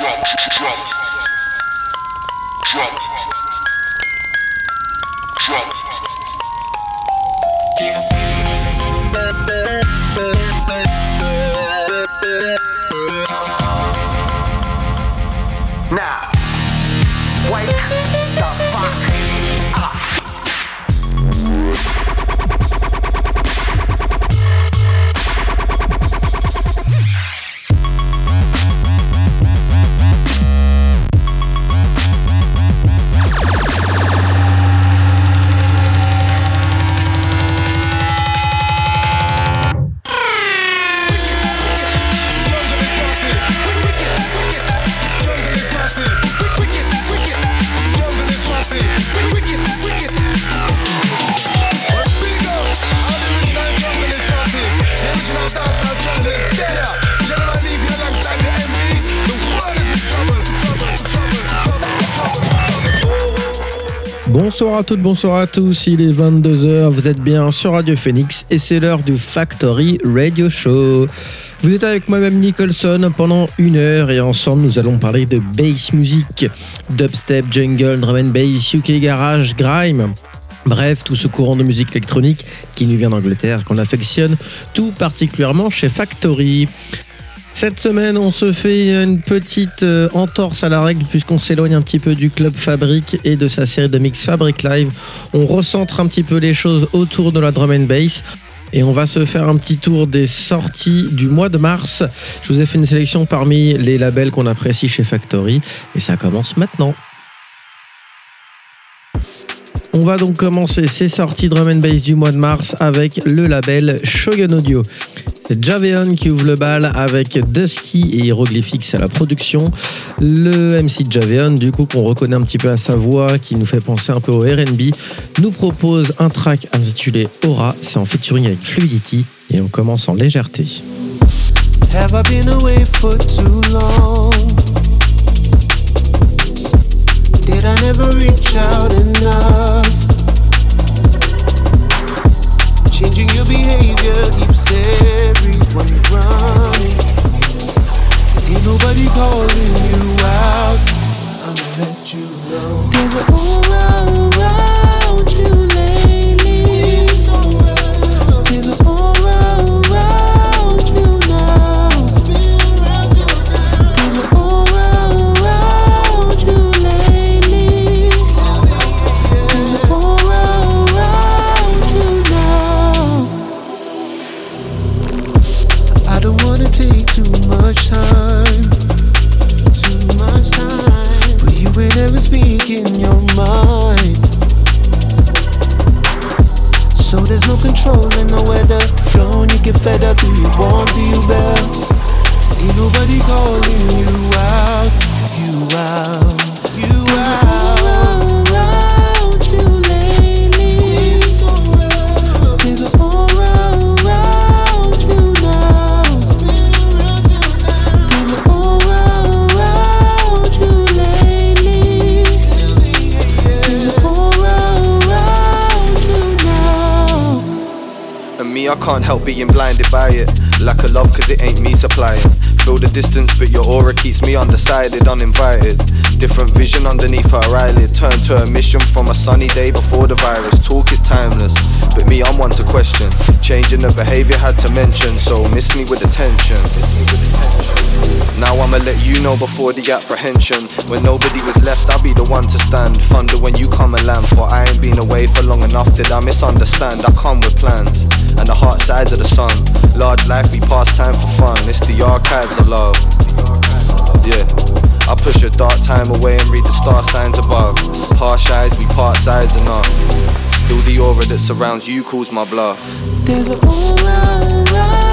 drop, drop, drop, drop. Now. Bonsoir à toutes, bonsoir à tous, il est 22h, vous êtes bien sur Radio Phoenix et c'est l'heure du Factory Radio Show. Vous êtes avec moi-même Nicholson pendant une heure et ensemble nous allons parler de bass music, dubstep, jungle, drum and bass, UK garage, grime. Bref, tout ce courant de musique électronique qui nous vient d'Angleterre, qu'on affectionne tout particulièrement chez Factory. Cette semaine, on se fait une petite euh, entorse à la règle puisqu'on s'éloigne un petit peu du club Fabric et de sa série de mix Fabric Live. On recentre un petit peu les choses autour de la drum and bass. Et on va se faire un petit tour des sorties du mois de mars. Je vous ai fait une sélection parmi les labels qu'on apprécie chez Factory. Et ça commence maintenant. On va donc commencer ces sorties drum and bass du mois de mars avec le label Shogun Audio. C'est Javeon qui ouvre le bal avec Dusky et Hieroglyphics à la production. Le MC Javeon, du coup, qu'on reconnaît un petit peu à sa voix, qui nous fait penser un peu au RB, nous propose un track intitulé Aura. C'est en featuring avec Fluidity et on commence en légèreté. Have I been away for too long? Did I never reach out enough? Changing your behavior keeps everyone running. Ain't nobody calling you out. I'ma let you know. There's an aura fed up and you won't feel best. Ain't nobody calling you out, you out. I can't help being blinded by it. Lack of love, cause it ain't me supplying. Feel the distance, but your aura keeps me undecided, uninvited. Different vision underneath her eyelid. Turn to a mission from a sunny day before the virus. Talk is timeless, but me, I'm one to question. Changing the behavior had to mention, so miss me with attention. Now I'ma let you know before the apprehension. When nobody was left, I'll be the one to stand. Thunder when you come and land, for I ain't been away for long enough. Did I misunderstand? I come with plans and the heart size of the sun. Large life, we pass time for fun. It's the archives of love. Yeah. I push a dark time away and read the star signs above. Harsh eyes, we part sides enough. Still the aura that surrounds you calls my bluff. There's an aura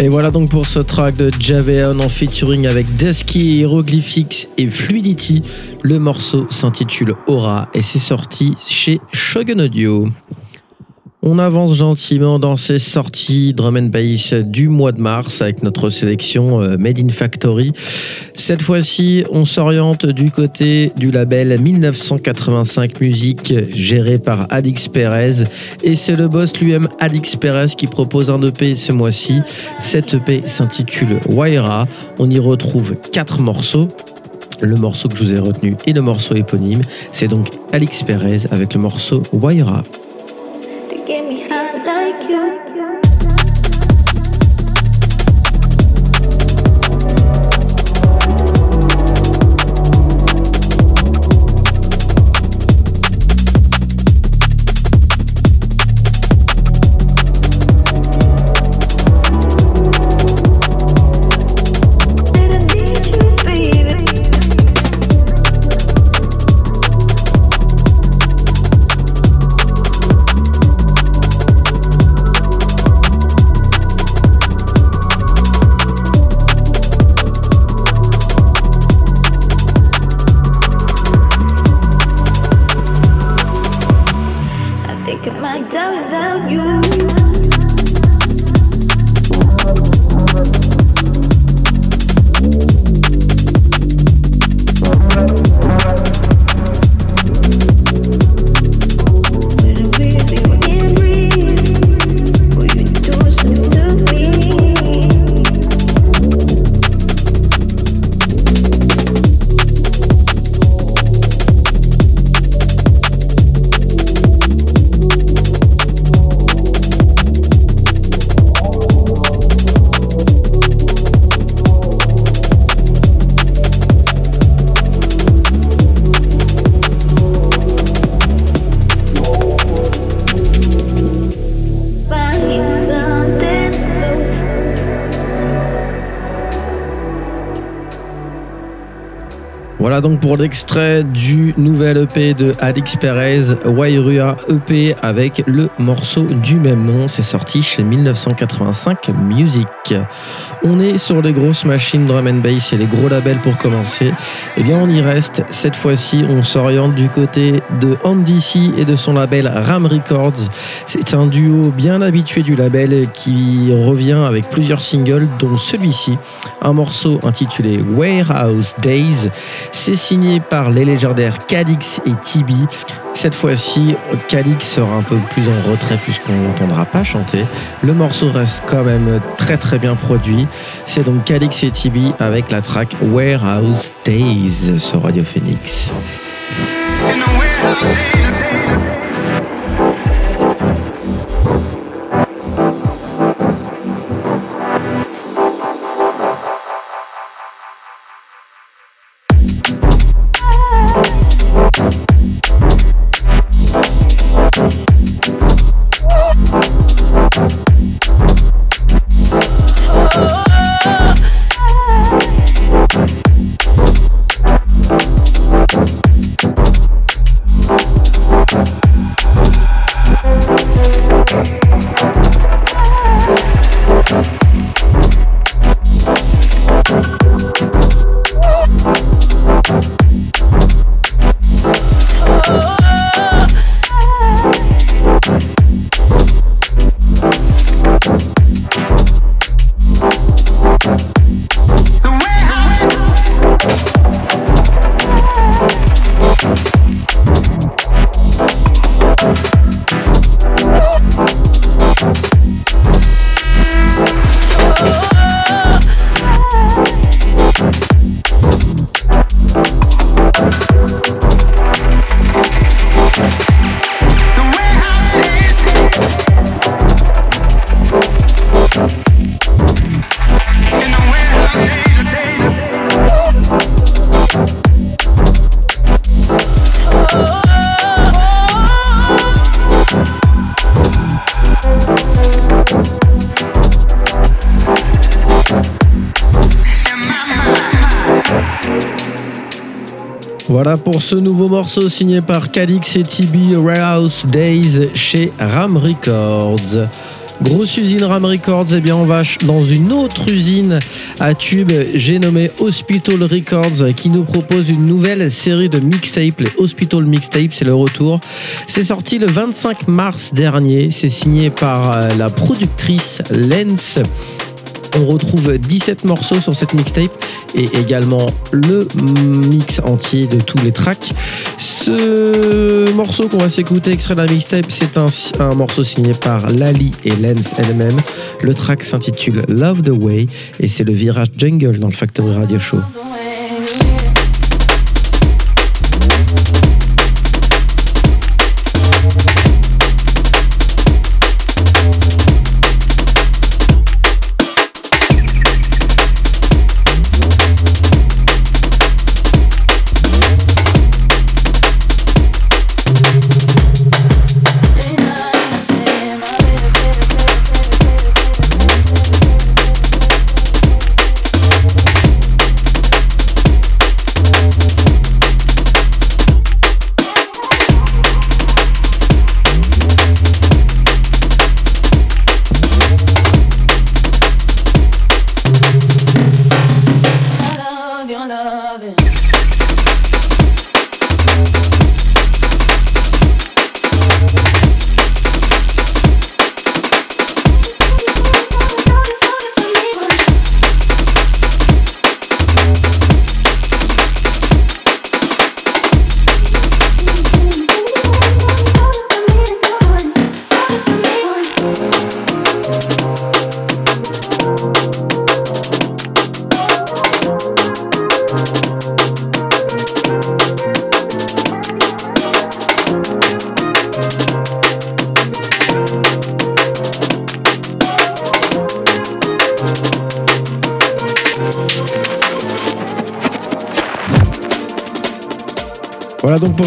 Et voilà donc pour ce track de Javeon en featuring avec Dusky, Hieroglyphics et Fluidity. Le morceau s'intitule Aura et c'est sorti chez Shogun Audio. On avance gentiment dans ces sorties drum and bass du mois de mars avec notre sélection euh, Made in Factory. Cette fois-ci, on s'oriente du côté du label 1985 Music géré par Alix Perez et c'est le boss lui-même Alix Perez qui propose un EP ce mois-ci. Cet EP s'intitule Waira. On y retrouve quatre morceaux le morceau que je vous ai retenu et le morceau éponyme. C'est donc Alix Perez avec le morceau Waira. Pour l'extrait du nouvel EP de Alix Perez, Wairua EP avec le morceau du même nom. C'est sorti chez 1985 Music. On est sur les grosses machines drum and bass et les gros labels pour commencer. Eh bien, on y reste. Cette fois-ci, on s'oriente du côté de Andy et de son label Ram Records. C'est un duo bien habitué du label qui revient avec plusieurs singles, dont celui-ci, un morceau intitulé Warehouse Days. C'est signé par les légendaires Calix et Tibi. Cette fois-ci, Calix sera un peu plus en retrait puisqu'on n'entendra pas chanter. Le morceau reste quand même très très bien produit. C'est donc Calix et Tibi avec la track Warehouse Days sur Radio Phoenix. Ce nouveau morceau signé par Calix et TB Warehouse Days chez Ram Records. Grosse usine Ram Records, et eh bien on va dans une autre usine à tube, j'ai nommé Hospital Records, qui nous propose une nouvelle série de mixtapes, les Hospital Mixtapes, c'est le retour. C'est sorti le 25 mars dernier, c'est signé par euh, la productrice Lens. On retrouve 17 morceaux sur cette mixtape et également le mix entier de tous les tracks. Ce morceau qu'on va s'écouter, extrait d'un mixtape, c'est un, un, morceau signé par Lali et Lens elle-même. Le track s'intitule Love the Way et c'est le virage jungle dans le Factory Radio Show.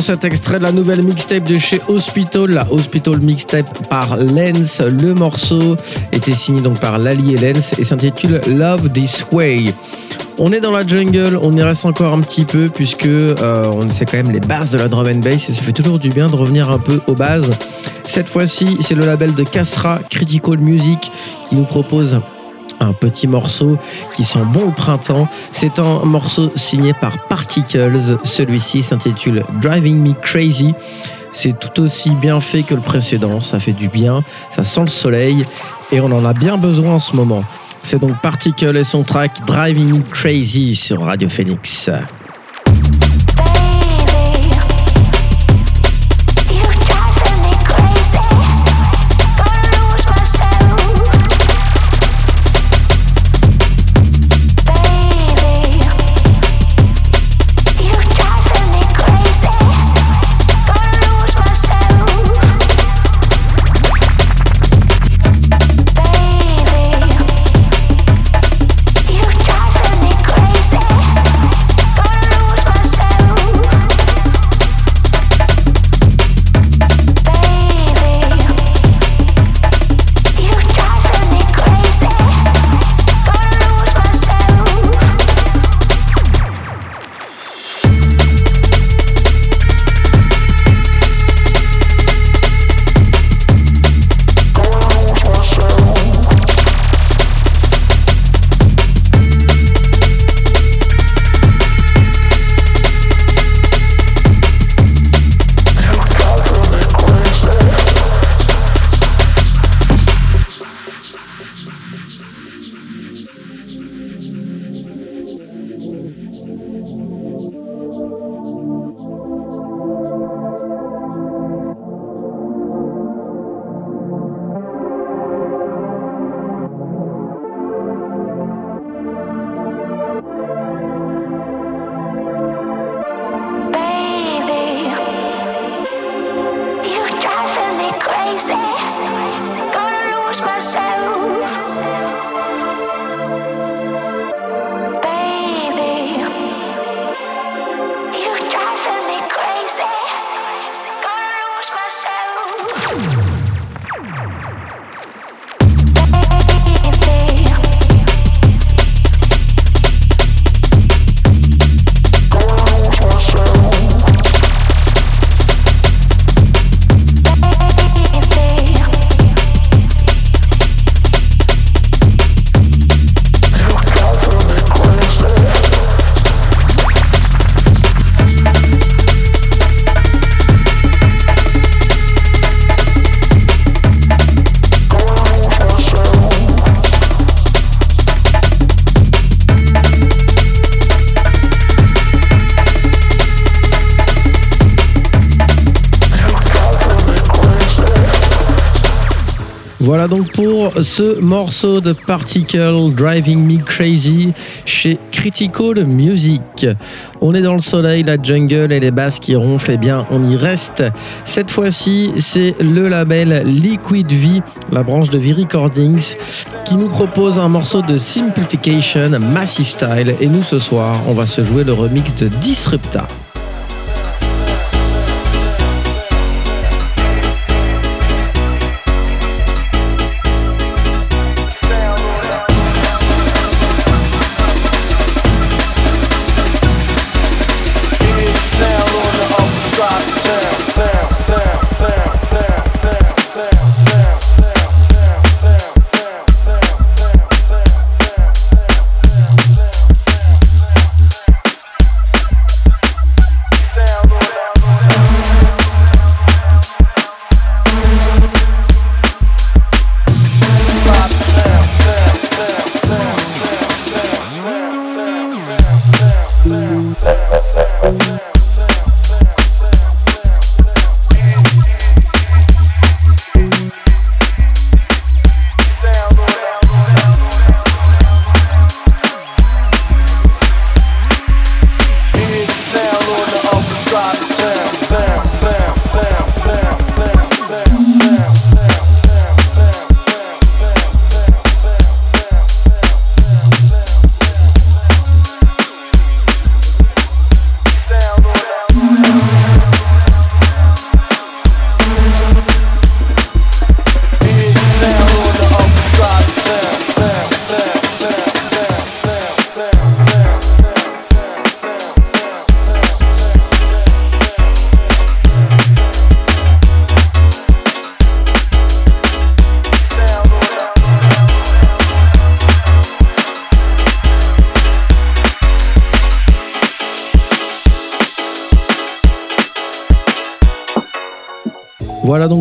Cet extrait de la nouvelle mixtape de chez Hospital, la Hospital mixtape par Lens. Le morceau était signé donc par Lali et Lens et s'intitule Love This Way. On est dans la jungle, on y reste encore un petit peu puisque euh, on sait quand même les bases de la drum and bass et ça fait toujours du bien de revenir un peu aux bases. Cette fois-ci, c'est le label de Casra Critical Music qui nous propose un petit morceau qui sent bon au printemps. C'est un morceau signé par Particles. Celui-ci s'intitule Driving Me Crazy. C'est tout aussi bien fait que le précédent. Ça fait du bien, ça sent le soleil et on en a bien besoin en ce moment. C'est donc Particles et son track Driving Me Crazy sur Radio Phoenix. Voilà donc pour ce morceau de Particle Driving Me Crazy chez Critical Music. On est dans le soleil, la jungle et les basses qui ronflent, et eh bien on y reste. Cette fois-ci, c'est le label Liquid V, la branche de V Recordings, qui nous propose un morceau de Simplification Massive Style. Et nous ce soir, on va se jouer le remix de Disrupta.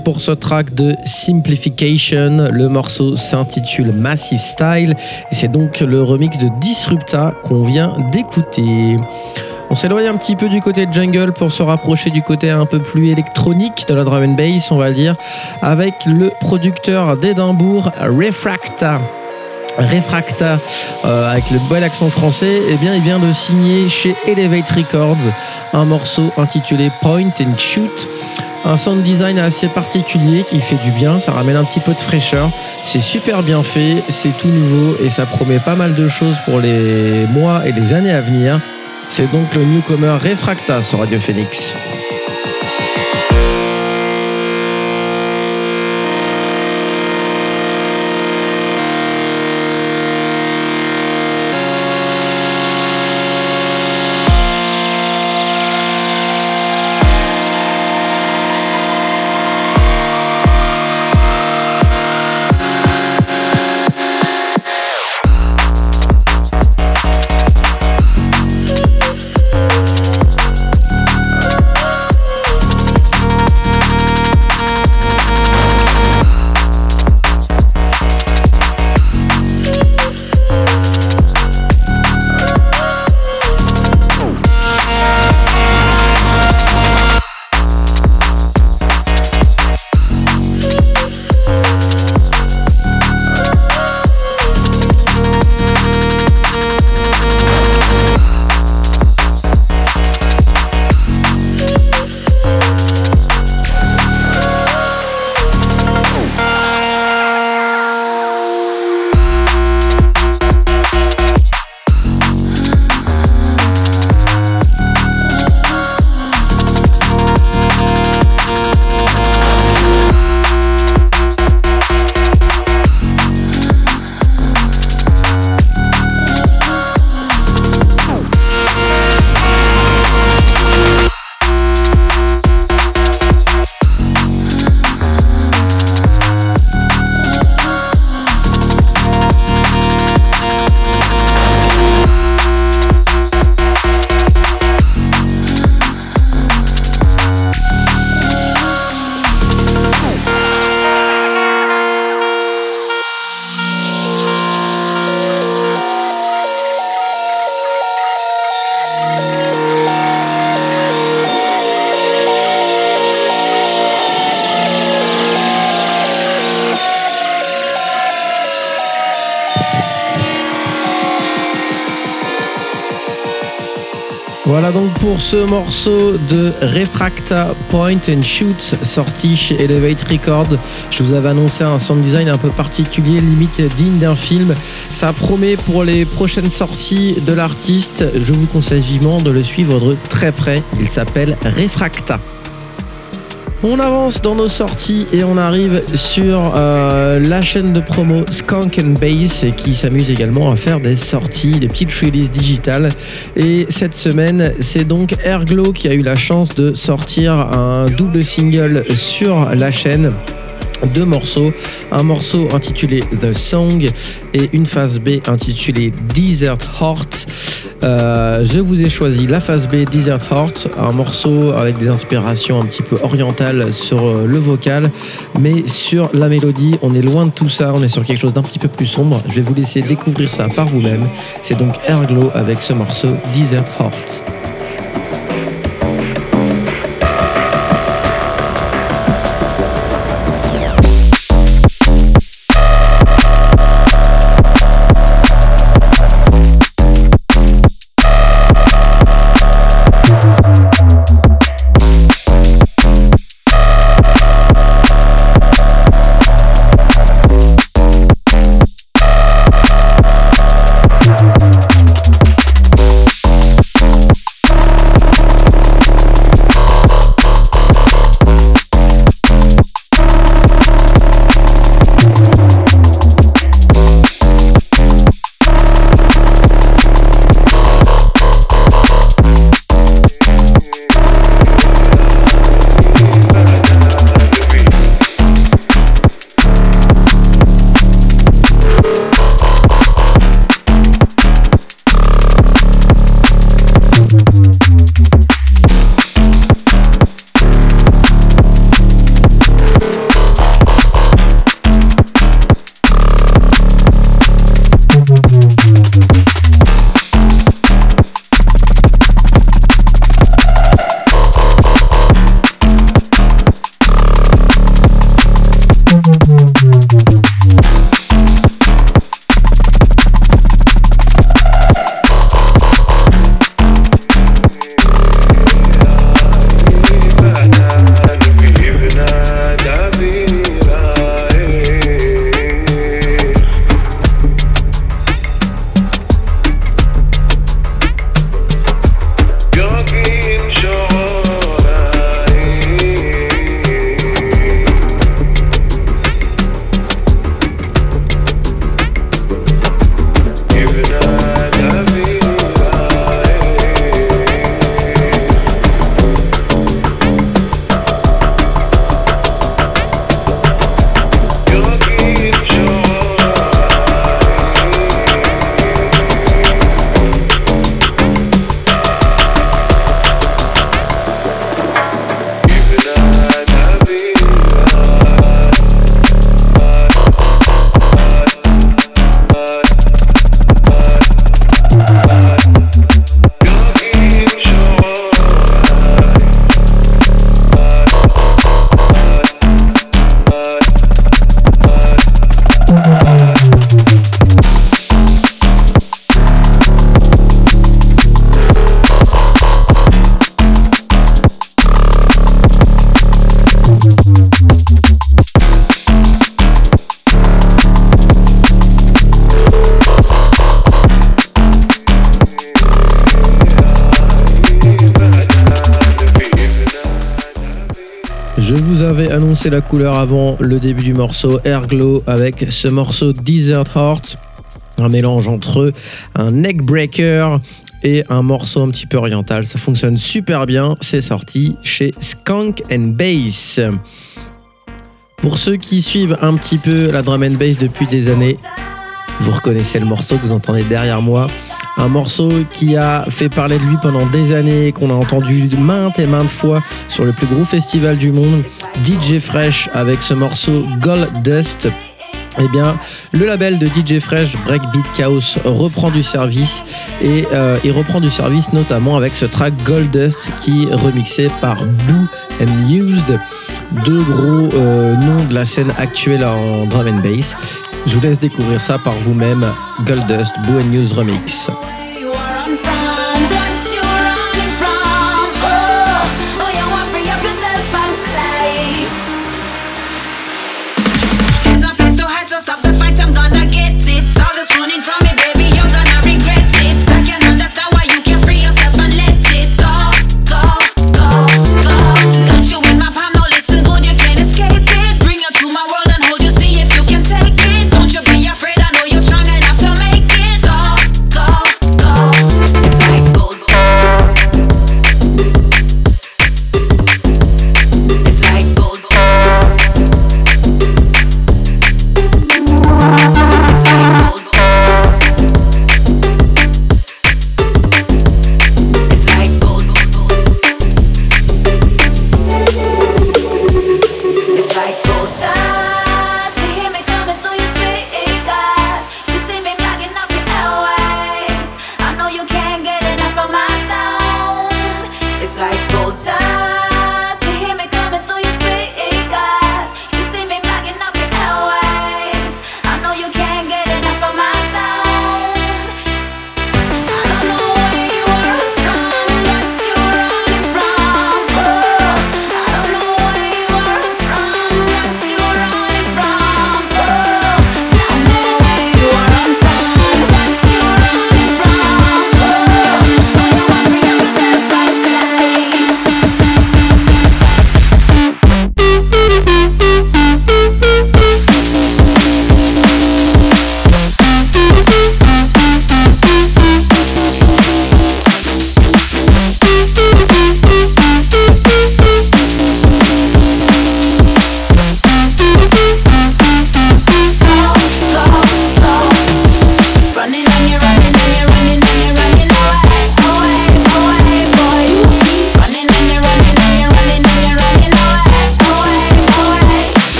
Pour ce track de Simplification. Le morceau s'intitule Massive Style. C'est donc le remix de Disrupta qu'on vient d'écouter. On s'éloigne un petit peu du côté jungle pour se rapprocher du côté un peu plus électronique de la drum and bass, on va dire, avec le producteur d'Édimbourg, Refracta. Refracta, euh, avec le bel accent français, eh bien, il vient de signer chez Elevate Records un morceau intitulé Point and Shoot un sound design assez particulier qui fait du bien, ça ramène un petit peu de fraîcheur. C'est super bien fait, c'est tout nouveau et ça promet pas mal de choses pour les mois et les années à venir. C'est donc le newcomer Refracta sur Radio Phoenix. Ce morceau de Refracta Point and Shoot sorti chez Elevate Records. Je vous avais annoncé un sound design un peu particulier, limite digne d'un film. Ça promet pour les prochaines sorties de l'artiste. Je vous conseille vivement de le suivre de très près. Il s'appelle Refracta. On avance dans nos sorties et on arrive sur euh, la chaîne de promo Skunk and Bass qui s'amuse également à faire des sorties, des petites releases digitales. Et cette semaine, c'est donc Airglow qui a eu la chance de sortir un double single sur la chaîne deux morceaux, un morceau intitulé The Song et une phase B intitulée Desert Heart. Euh, je vous ai choisi la phase B Desert Heart, un morceau avec des inspirations un petit peu orientales sur euh, le vocal, mais sur la mélodie, on est loin de tout ça, on est sur quelque chose d'un petit peu plus sombre. Je vais vous laisser découvrir ça par vous-même. C'est donc Airglow avec ce morceau Desert Heart. C'est la couleur avant le début du morceau Airglow avec ce morceau Desert Heart, un mélange entre un neckbreaker et un morceau un petit peu oriental. Ça fonctionne super bien. C'est sorti chez Skunk and Bass. Pour ceux qui suivent un petit peu la drum and bass depuis des années, vous reconnaissez le morceau que vous entendez derrière moi. Un morceau qui a fait parler de lui pendant des années, qu'on a entendu maintes et maintes fois sur le plus gros festival du monde, DJ Fresh avec ce morceau Gold Dust. Eh bien, le label de DJ Fresh, Breakbeat Chaos, reprend du service et euh, il reprend du service notamment avec ce track Gold Dust qui est remixé par Boo and Used, deux gros euh, noms de la scène actuelle en drum and bass. Je vous laisse découvrir ça par vous-même. Goldust, Boo News Remix.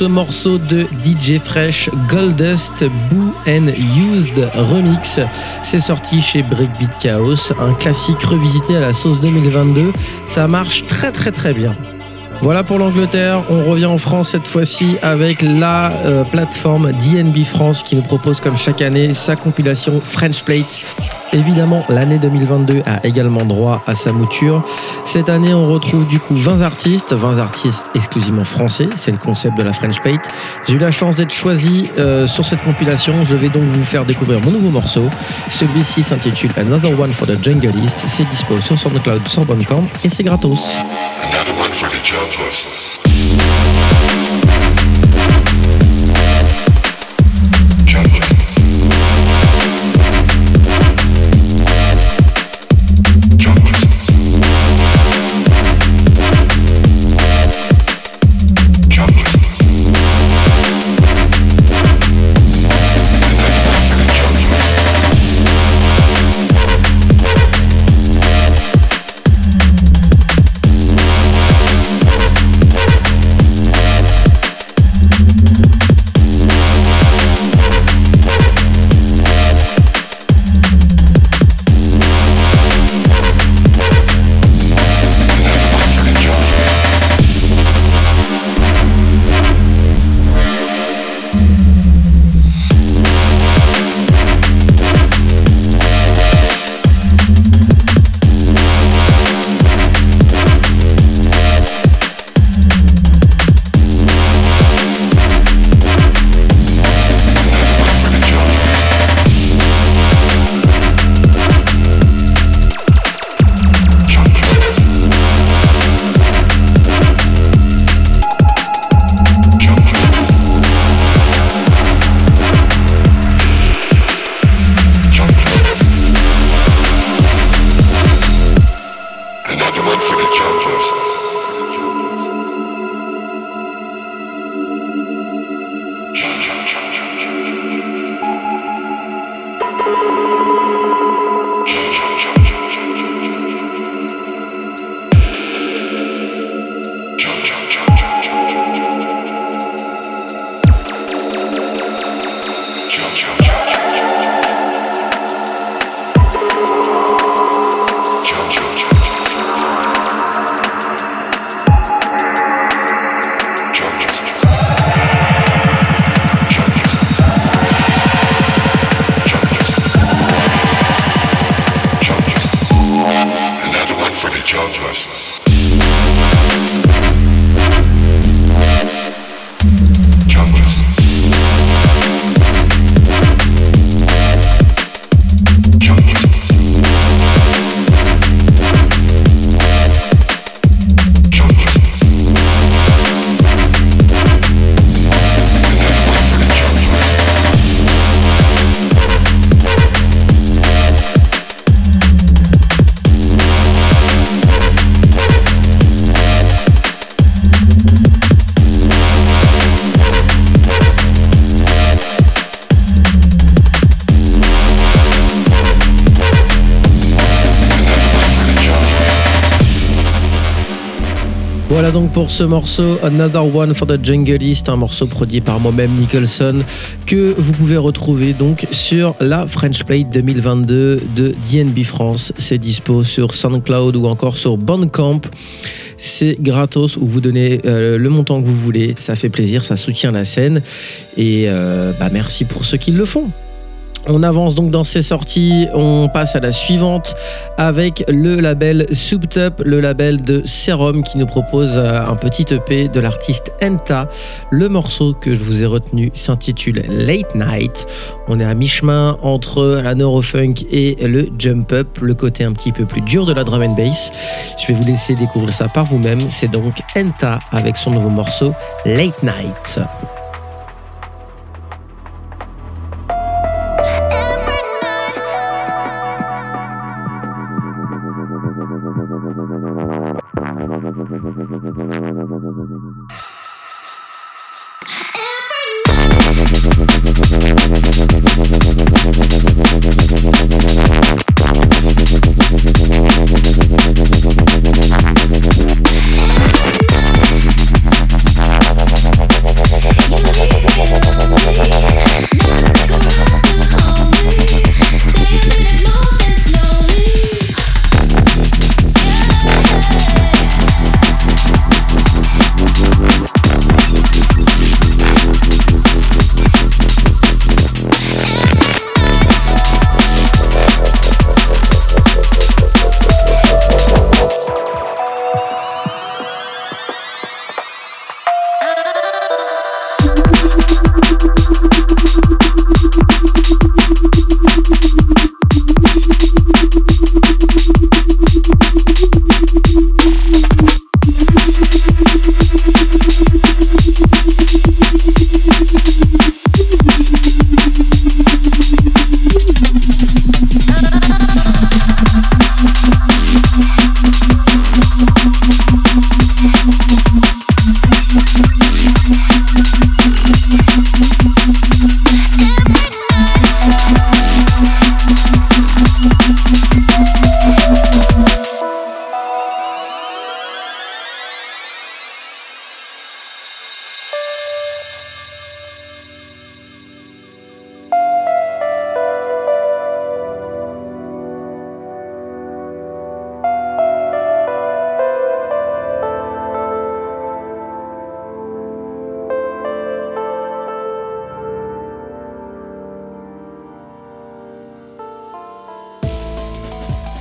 Ce morceau de DJ Fresh Goldust Boo and Used Remix. C'est sorti chez Breakbeat Chaos, un classique revisité à la sauce 2022. Ça marche très très très bien. Voilà pour l'Angleterre. On revient en France cette fois-ci avec la euh, plateforme DNB France qui nous propose comme chaque année sa compilation French Plate. Évidemment, l'année 2022 a également droit à sa mouture. Cette année, on retrouve du coup 20 artistes, 20 artistes exclusivement français. C'est le concept de la French Plate. J'ai eu la chance d'être choisi euh, sur cette compilation. Je vais donc vous faire découvrir mon nouveau morceau. Celui-ci s'intitule Another One for the Jungleist. C'est dispo sur SoundCloud, sur Bandcamp et c'est gratos. Another one for the donc pour ce morceau Another One for the Jungleist, un morceau produit par moi-même Nicholson que vous pouvez retrouver donc sur la French Plate 2022 de DNB France. C'est dispo sur SoundCloud ou encore sur Bandcamp. C'est gratos où vous donnez euh, le montant que vous voulez. Ça fait plaisir, ça soutient la scène et euh, bah merci pour ceux qui le font. On avance donc dans ces sorties, on passe à la suivante avec le label Souped Up, le label de Serum qui nous propose euh, un petit EP de l'artiste Enta. Le morceau que je vous ai retenu s'intitule Late Night. On est à mi-chemin entre la neurofunk et le jump up, le côté un petit peu plus dur de la drum and bass. Je vais vous laisser découvrir ça par vous-même. C'est donc Enta avec son nouveau morceau Late Night.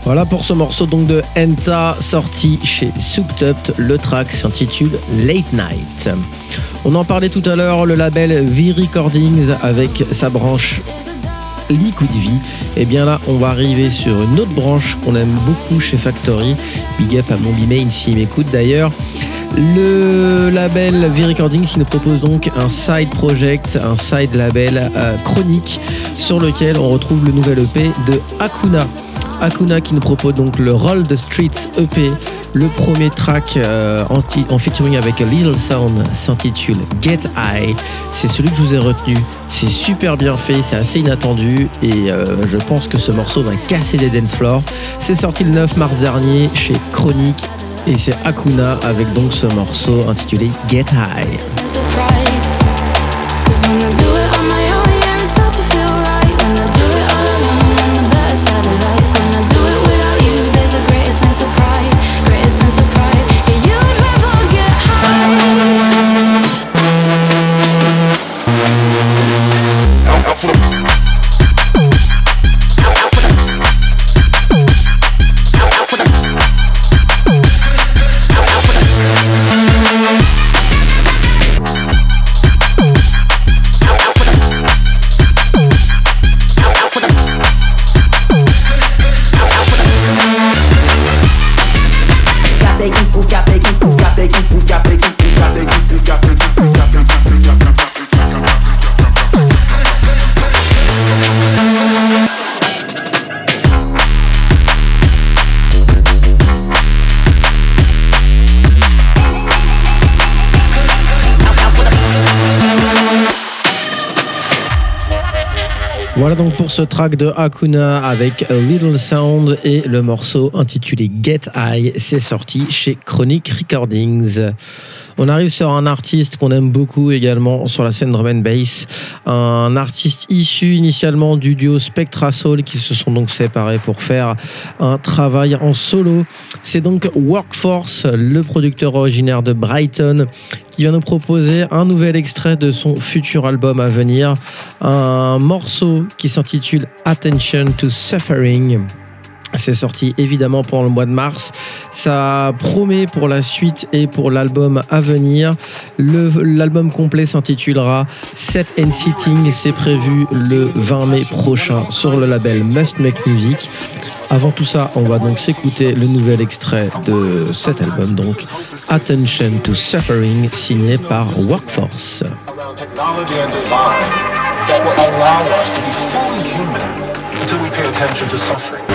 Voilà pour ce morceau donc de Enta sorti chez Up. Le track s'intitule Late Night. On en parlait tout à l'heure, le label V Recordings avec sa branche Liquid V. Et bien là, on va arriver sur une autre branche qu'on aime beaucoup chez Factory. Big up à mon B-Main s'il m'écoute d'ailleurs. Le label V-Recordings qui nous propose donc un side project, un side label euh, chronique sur lequel on retrouve le nouvel EP de Akuna. Akuna qui nous propose donc le Roll the Streets EP. Le premier track euh, en, featuring avec Little Sound s'intitule Get High. C'est celui que je vous ai retenu. C'est super bien fait, c'est assez inattendu et euh, je pense que ce morceau va casser les dance floors. C'est sorti le 9 mars dernier chez Chronique et c'est Akuna avec donc ce morceau intitulé Get High. Voilà ce track de Hakuna avec A Little Sound et le morceau intitulé Get High. C'est sorti chez Chronic Recordings. On arrive sur un artiste qu'on aime beaucoup également sur la scène drum and bass, un artiste issu initialement du duo Spectra Soul qui se sont donc séparés pour faire un travail en solo. C'est donc Workforce, le producteur originaire de Brighton, qui vient nous proposer un nouvel extrait de son futur album à venir, un morceau qui s'intitule Attention to Suffering. C'est sorti évidemment pendant le mois de mars. Ça promet pour la suite et pour l'album à venir. L'album complet s'intitulera Set and Sitting. C'est prévu le 20 mai prochain sur le label Must Make Music. Avant tout ça, on va donc s'écouter le nouvel extrait de cet album, donc Attention to Suffering, signé par Workforce. Until we pay attention to suffering.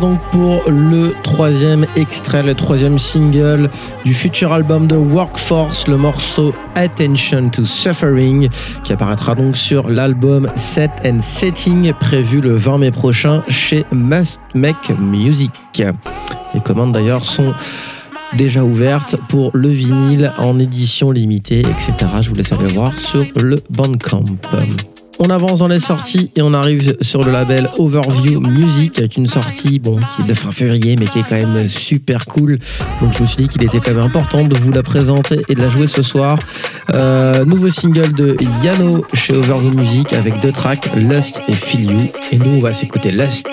Donc pour le troisième extrait, le troisième single du futur album de Workforce, le morceau Attention to Suffering, qui apparaîtra donc sur l'album Set and Setting, prévu le 20 mai prochain chez Must Make Music. Les commandes d'ailleurs sont déjà ouvertes pour le vinyle en édition limitée, etc. Je vous laisse aller voir sur le Bandcamp. On avance dans les sorties et on arrive sur le label Overview Music avec une sortie bon, qui est de fin février mais qui est quand même super cool. Donc je me suis dit qu'il était quand même important de vous la présenter et de la jouer ce soir. Euh, nouveau single de Yano chez Overview Music avec deux tracks, Lust et Feel You. Et nous on va s'écouter Lust.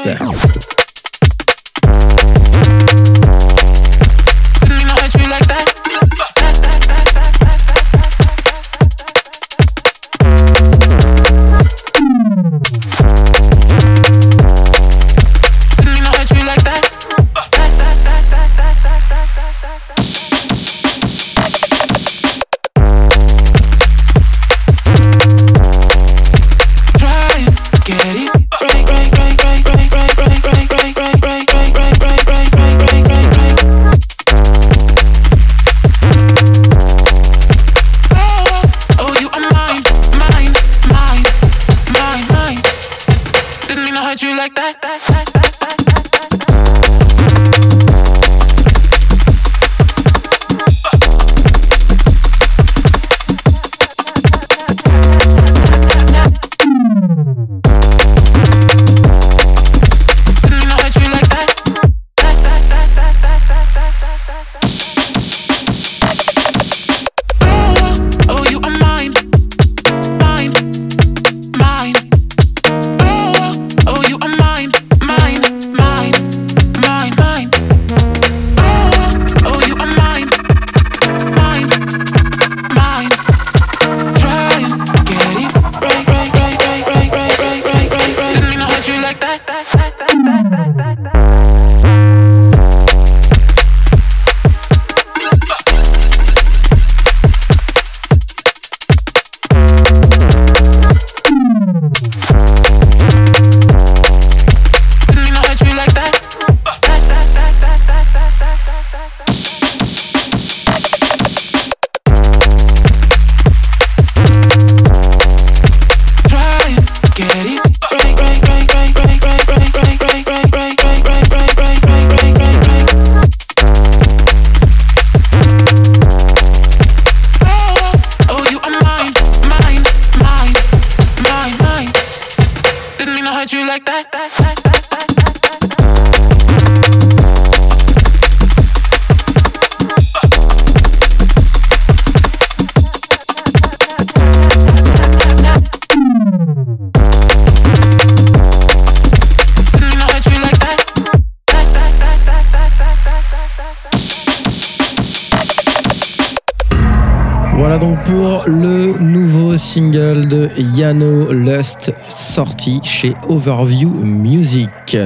Yano Lust sorti chez Overview Music.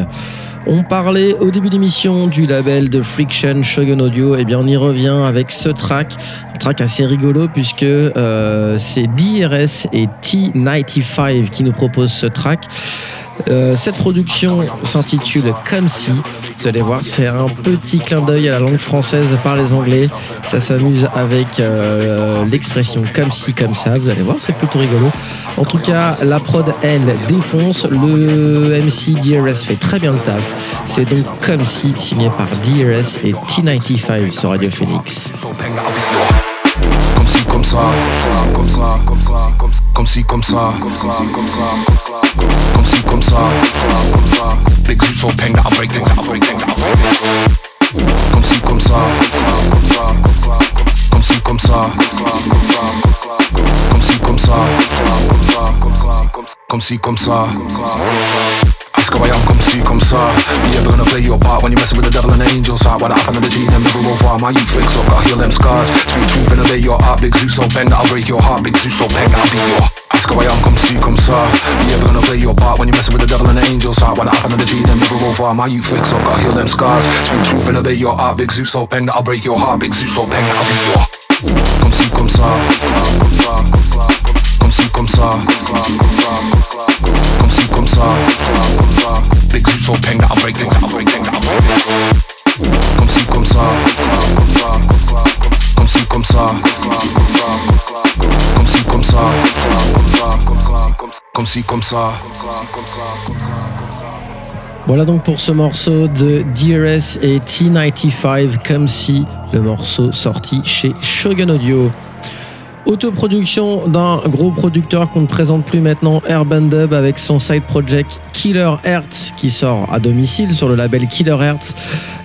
On parlait au début d'émission du label de Friction Shogun Audio, et eh bien on y revient avec ce track, un track assez rigolo puisque euh, c'est DRS et T95 qui nous proposent ce track. Euh, cette production s'intitule Comme si. Vous allez voir, c'est un petit clin d'œil à la langue française par les Anglais. Ça s'amuse avec euh, l'expression comme si, comme ça. Vous allez voir, c'est plutôt rigolo. En tout cas, la prod, elle, défonce. Le MC DRS fait très bien le taf. C'est donc Comme si, signé par DRS et T95 sur Radio Phoenix. Comme si, comme ça, comme ça, comme ça, comme si, comme ça, comme ça, comme ça. Comme si, comme ça, comme ça. Zeus so peng that I break it, that I break it, that I break it. Comme si, comme ça, comme ça, comme si, comme ça, comme si, comme ça, comme si, comme ça. How I am, come see, come sir. You ever gonna play your part when you're messing with the devil and the angels heart? What happened to the G, never over. My youth fix up, got heal them scars. Speak truth and obey your heart, big Zeus so bang I'll break your heart, big Zeus so bang I'll be your. Ask how I am, come see, come sir. You ever gonna play your part when you're messing with the devil and the angels heart? What happened to the G, never over. My youth fix up, got heal them scars. Speak truth and obey your heart, big Zeus so bang I'll break your heart, big Zeus so bang I'll be your. Come see, come sir. Come, come, come, come, come, si, comme ça. Comme si, comme ça. Big zoo so peng that I'm breaking, that I'm breaking, that I'm breaking. Comme si, comme ça. Comme si, comme ça. Comme si, comme ça. Comme si, comme ça. Voilà donc pour ce morceau de DRS et T95 comme si le morceau sorti chez Shogun Audio. Autoproduction d'un gros producteur qu'on ne présente plus maintenant, Urban Dub, avec son side project Killer Hertz qui sort à domicile sur le label Killer Hertz.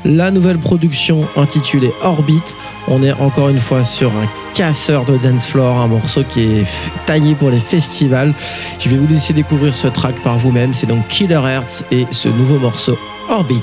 La nouvelle production intitulée Orbit. On est encore une fois sur un casseur de dance floor, un morceau qui est taillé pour les festivals. Je vais vous laisser découvrir ce track par vous-même. C'est donc Killer Hertz et ce nouveau morceau Orbit.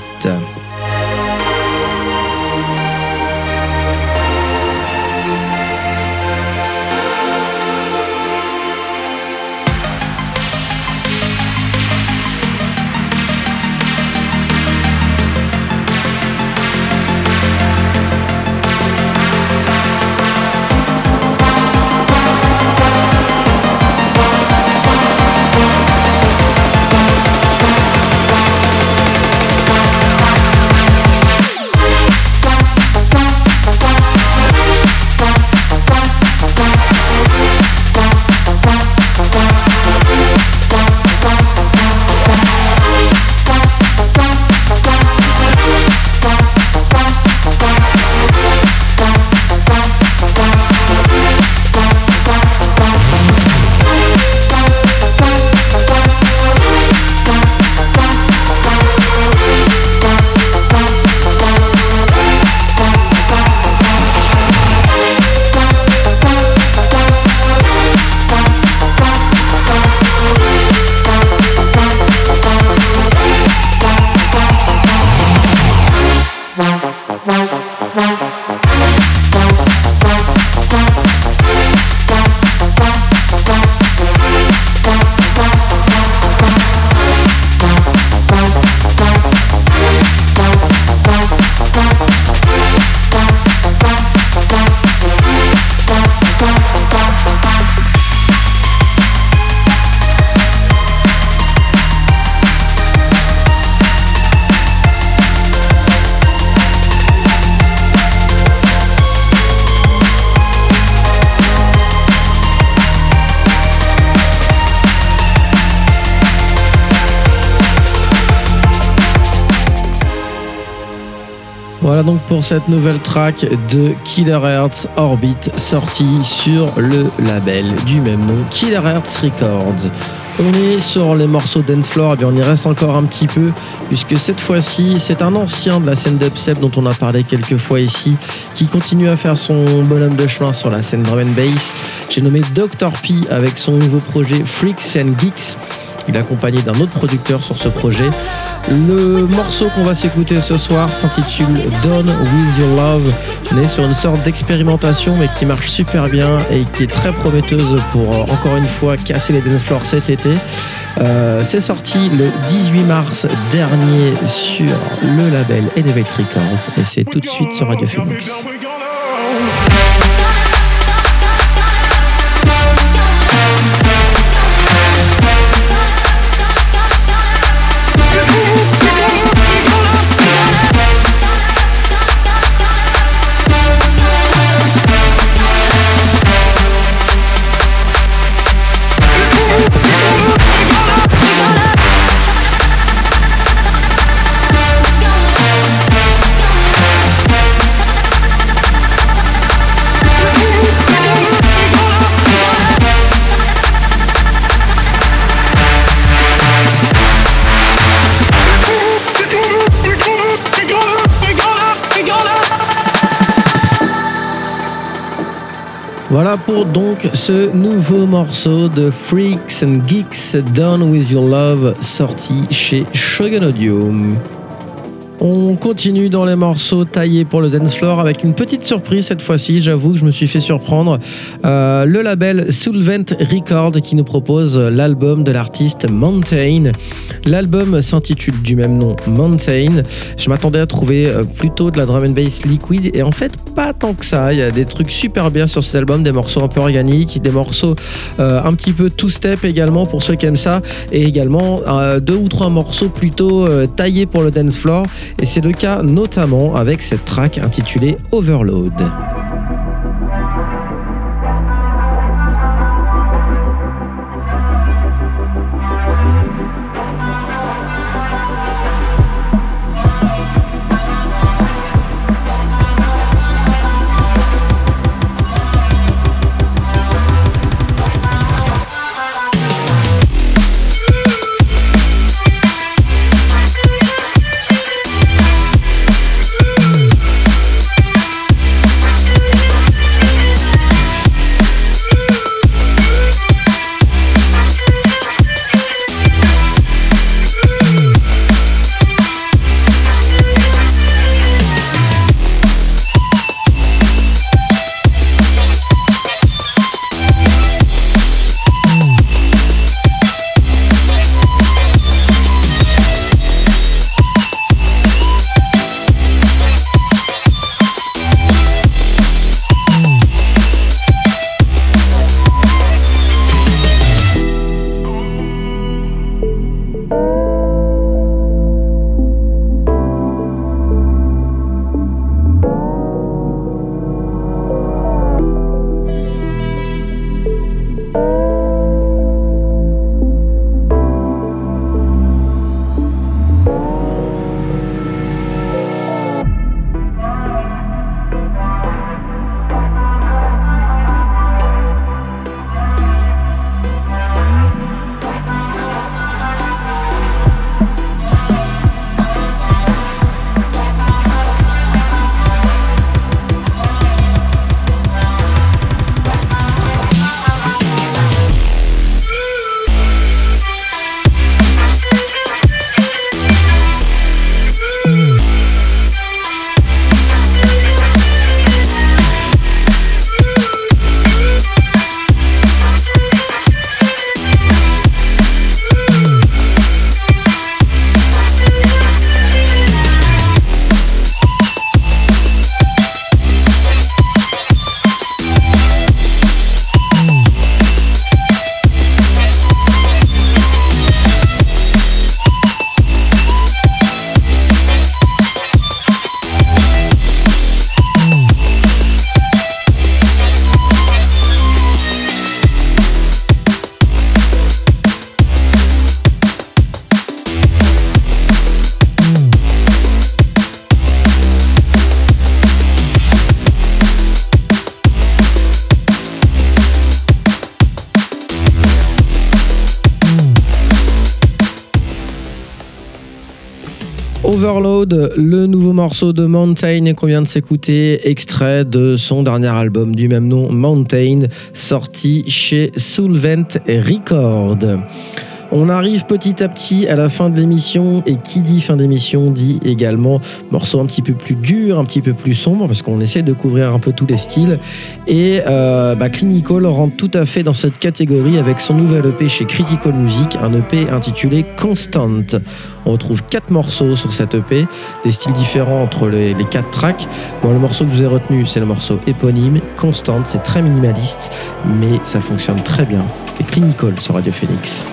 Voilà donc pour cette nouvelle track de Killer Hertz Orbit sortie sur le label du même nom, Killer Hertz Records. On est sur les morceaux d'Enfloor, et bien on y reste encore un petit peu, puisque cette fois-ci, c'est un ancien de la scène dubstep dont on a parlé quelques fois ici, qui continue à faire son bonhomme de chemin sur la scène drum and bass. J'ai nommé Dr. P avec son nouveau projet Freaks and Geeks. Il est accompagné d'un autre producteur sur ce projet. Le morceau qu'on va s'écouter ce soir s'intitule Done With Your Love. On est sur une sorte d'expérimentation mais qui marche super bien et qui est très prometteuse pour euh, encore une fois casser les dance floors cet été. Euh, c'est sorti le 18 mars dernier sur le label Elevate Records et c'est tout de suite sur Radio Phoenix. Voilà pour donc ce nouveau morceau de Freaks and Geeks Done With Your Love sorti chez Shogun Audio. On continue dans les morceaux taillés pour le dance floor avec une petite surprise cette fois-ci. J'avoue que je me suis fait surprendre. Euh, le label Solvent Record qui nous propose l'album de l'artiste Mountain. L'album s'intitule du même nom Mountain. Je m'attendais à trouver euh, plutôt de la drum and bass liquide et en fait pas tant que ça. Il y a des trucs super bien sur cet album, des morceaux un peu organiques, des morceaux euh, un petit peu two-step également pour ceux qui aiment ça et également deux ou trois morceaux plutôt taillés pour le dance floor. Et c'est le cas notamment avec cette track intitulée Overload. Overload, le nouveau morceau de Mountain qu'on vient de s'écouter, extrait de son dernier album du même nom, Mountain, sorti chez Solvent Record. On arrive petit à petit à la fin de l'émission et qui dit fin d'émission dit également morceau un petit peu plus dur, un petit peu plus sombre parce qu'on essaie de couvrir un peu tous les styles et euh, bah, Clinical rentre tout à fait dans cette catégorie avec son nouvel EP chez Critical Music, un EP intitulé Constant. On retrouve quatre morceaux sur cette EP, des styles différents entre les, quatre tracks. Le morceau que je vous ai retenu, c'est le morceau éponyme, Constant, c'est très minimaliste, mais ça fonctionne très bien. C'est Clinical sur Radio Phoenix.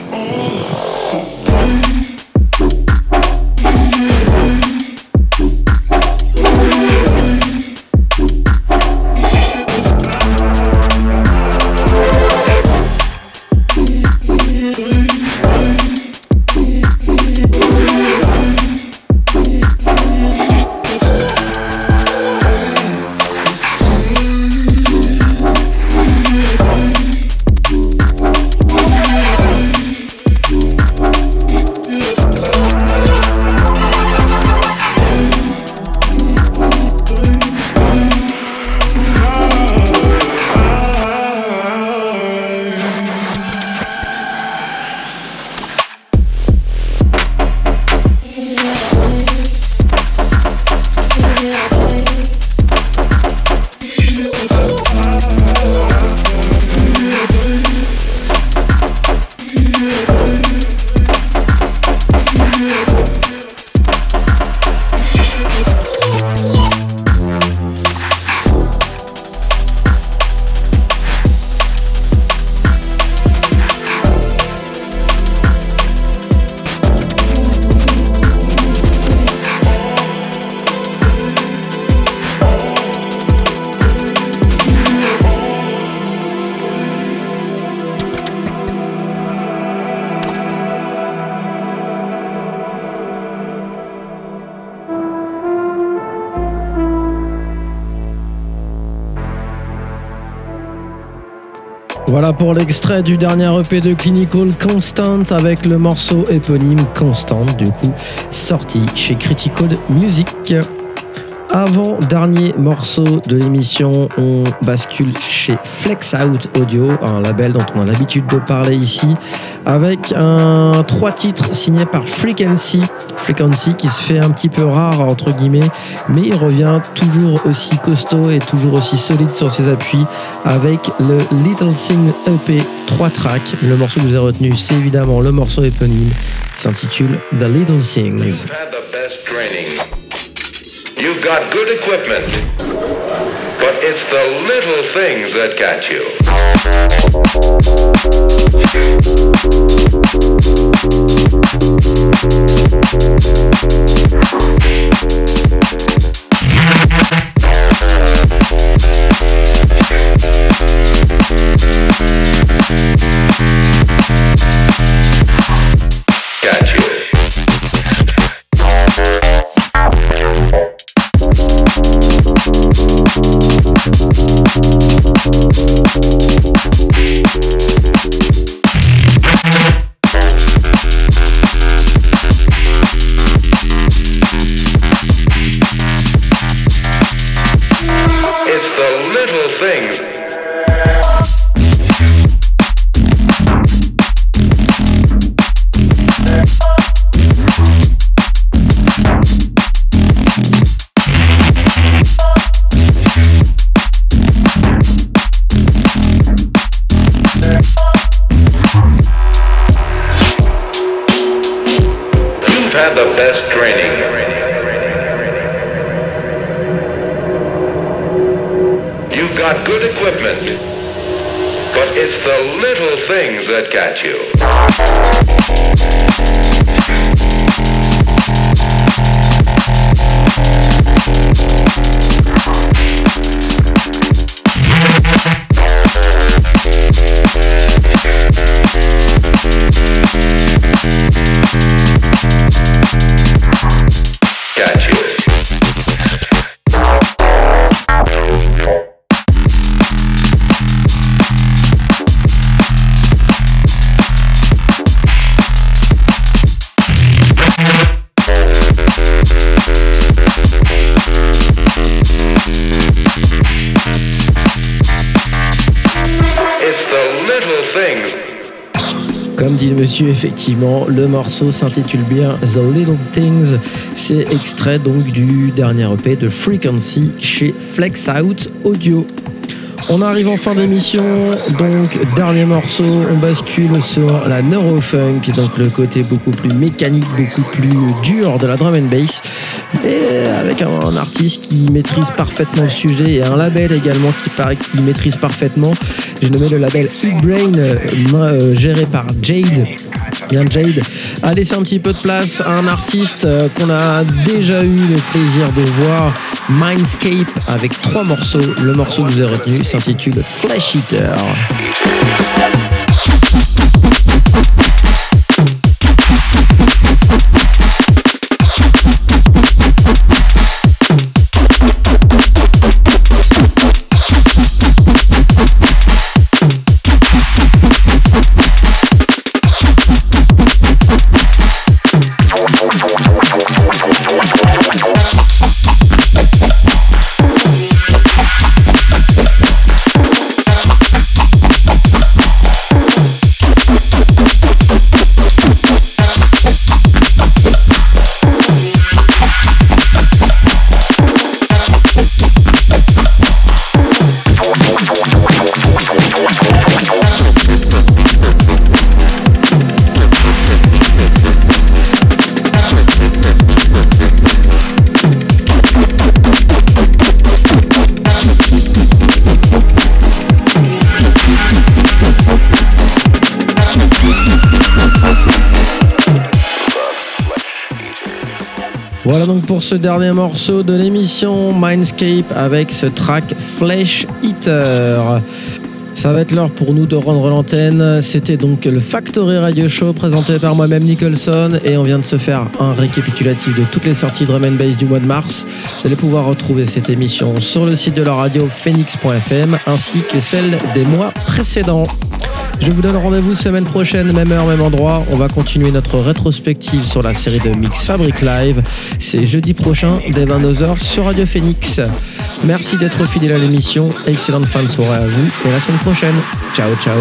Voilà pour l'extrait du dernier EP de Clinical Constant avec le morceau éponyme Constant, du coup sorti chez Critical Music. Avant dernier morceau de l'émission, on bascule chez Flex Out Audio, un label dont on a l'habitude de parler ici, avec un trois titres signés par Frequency, Frequency qui se fait un petit peu rare entre guillemets, mais il revient toujours aussi costaud et toujours aussi solide sur ses appuis avec le Little Thing EP 3 tracks. Le morceau que vous avez retenu, c'est évidemment le morceau éponyme qui s'intitule The Little Things. You've got good equipment, but it's the little things that catch you. Effectivement, le morceau s'intitule bien The Little Things. C'est extrait donc du dernier EP de Frequency chez Flex Out Audio. On arrive en fin d'émission, donc dernier morceau, on bascule sur la neurofunk, donc le côté beaucoup plus mécanique, beaucoup plus dur de la drum and bass, et avec un, artiste qui maîtrise parfaitement le sujet et un label également qui paraît maîtrise parfaitement. J'ai nommé le label U-Brain, euh, euh, géré par Jade. Bien Jade a laissé un petit peu de place à un artiste euh, qu'on a déjà eu le plaisir de voir, Mindscape, avec trois morceaux. Le morceau que vous avez retenu s'intitule Flash Eater. Ce dernier morceau de l'émission Mindscape avec ce track Flesh Eater. Ça va être l'heure pour nous de rendre l'antenne. C'était donc le Factory Radio Show présenté par moi-même Nicholson et on vient de se faire un récapitulatif de toutes les sorties drum and bass du mois de mars. Vous allez pouvoir retrouver cette émission sur le site de la radio phoenix.fm ainsi que celle des mois précédents. Je vous donne rendez-vous semaine prochaine, même heure, même endroit. On va continuer notre rétrospective sur la série de Mix Fabric Live. C'est jeudi prochain dès 22h sur Radio Phoenix. Merci d'être fidèle à l'émission. Excellente fin de soirée à vous et à la semaine prochaine. Ciao, ciao.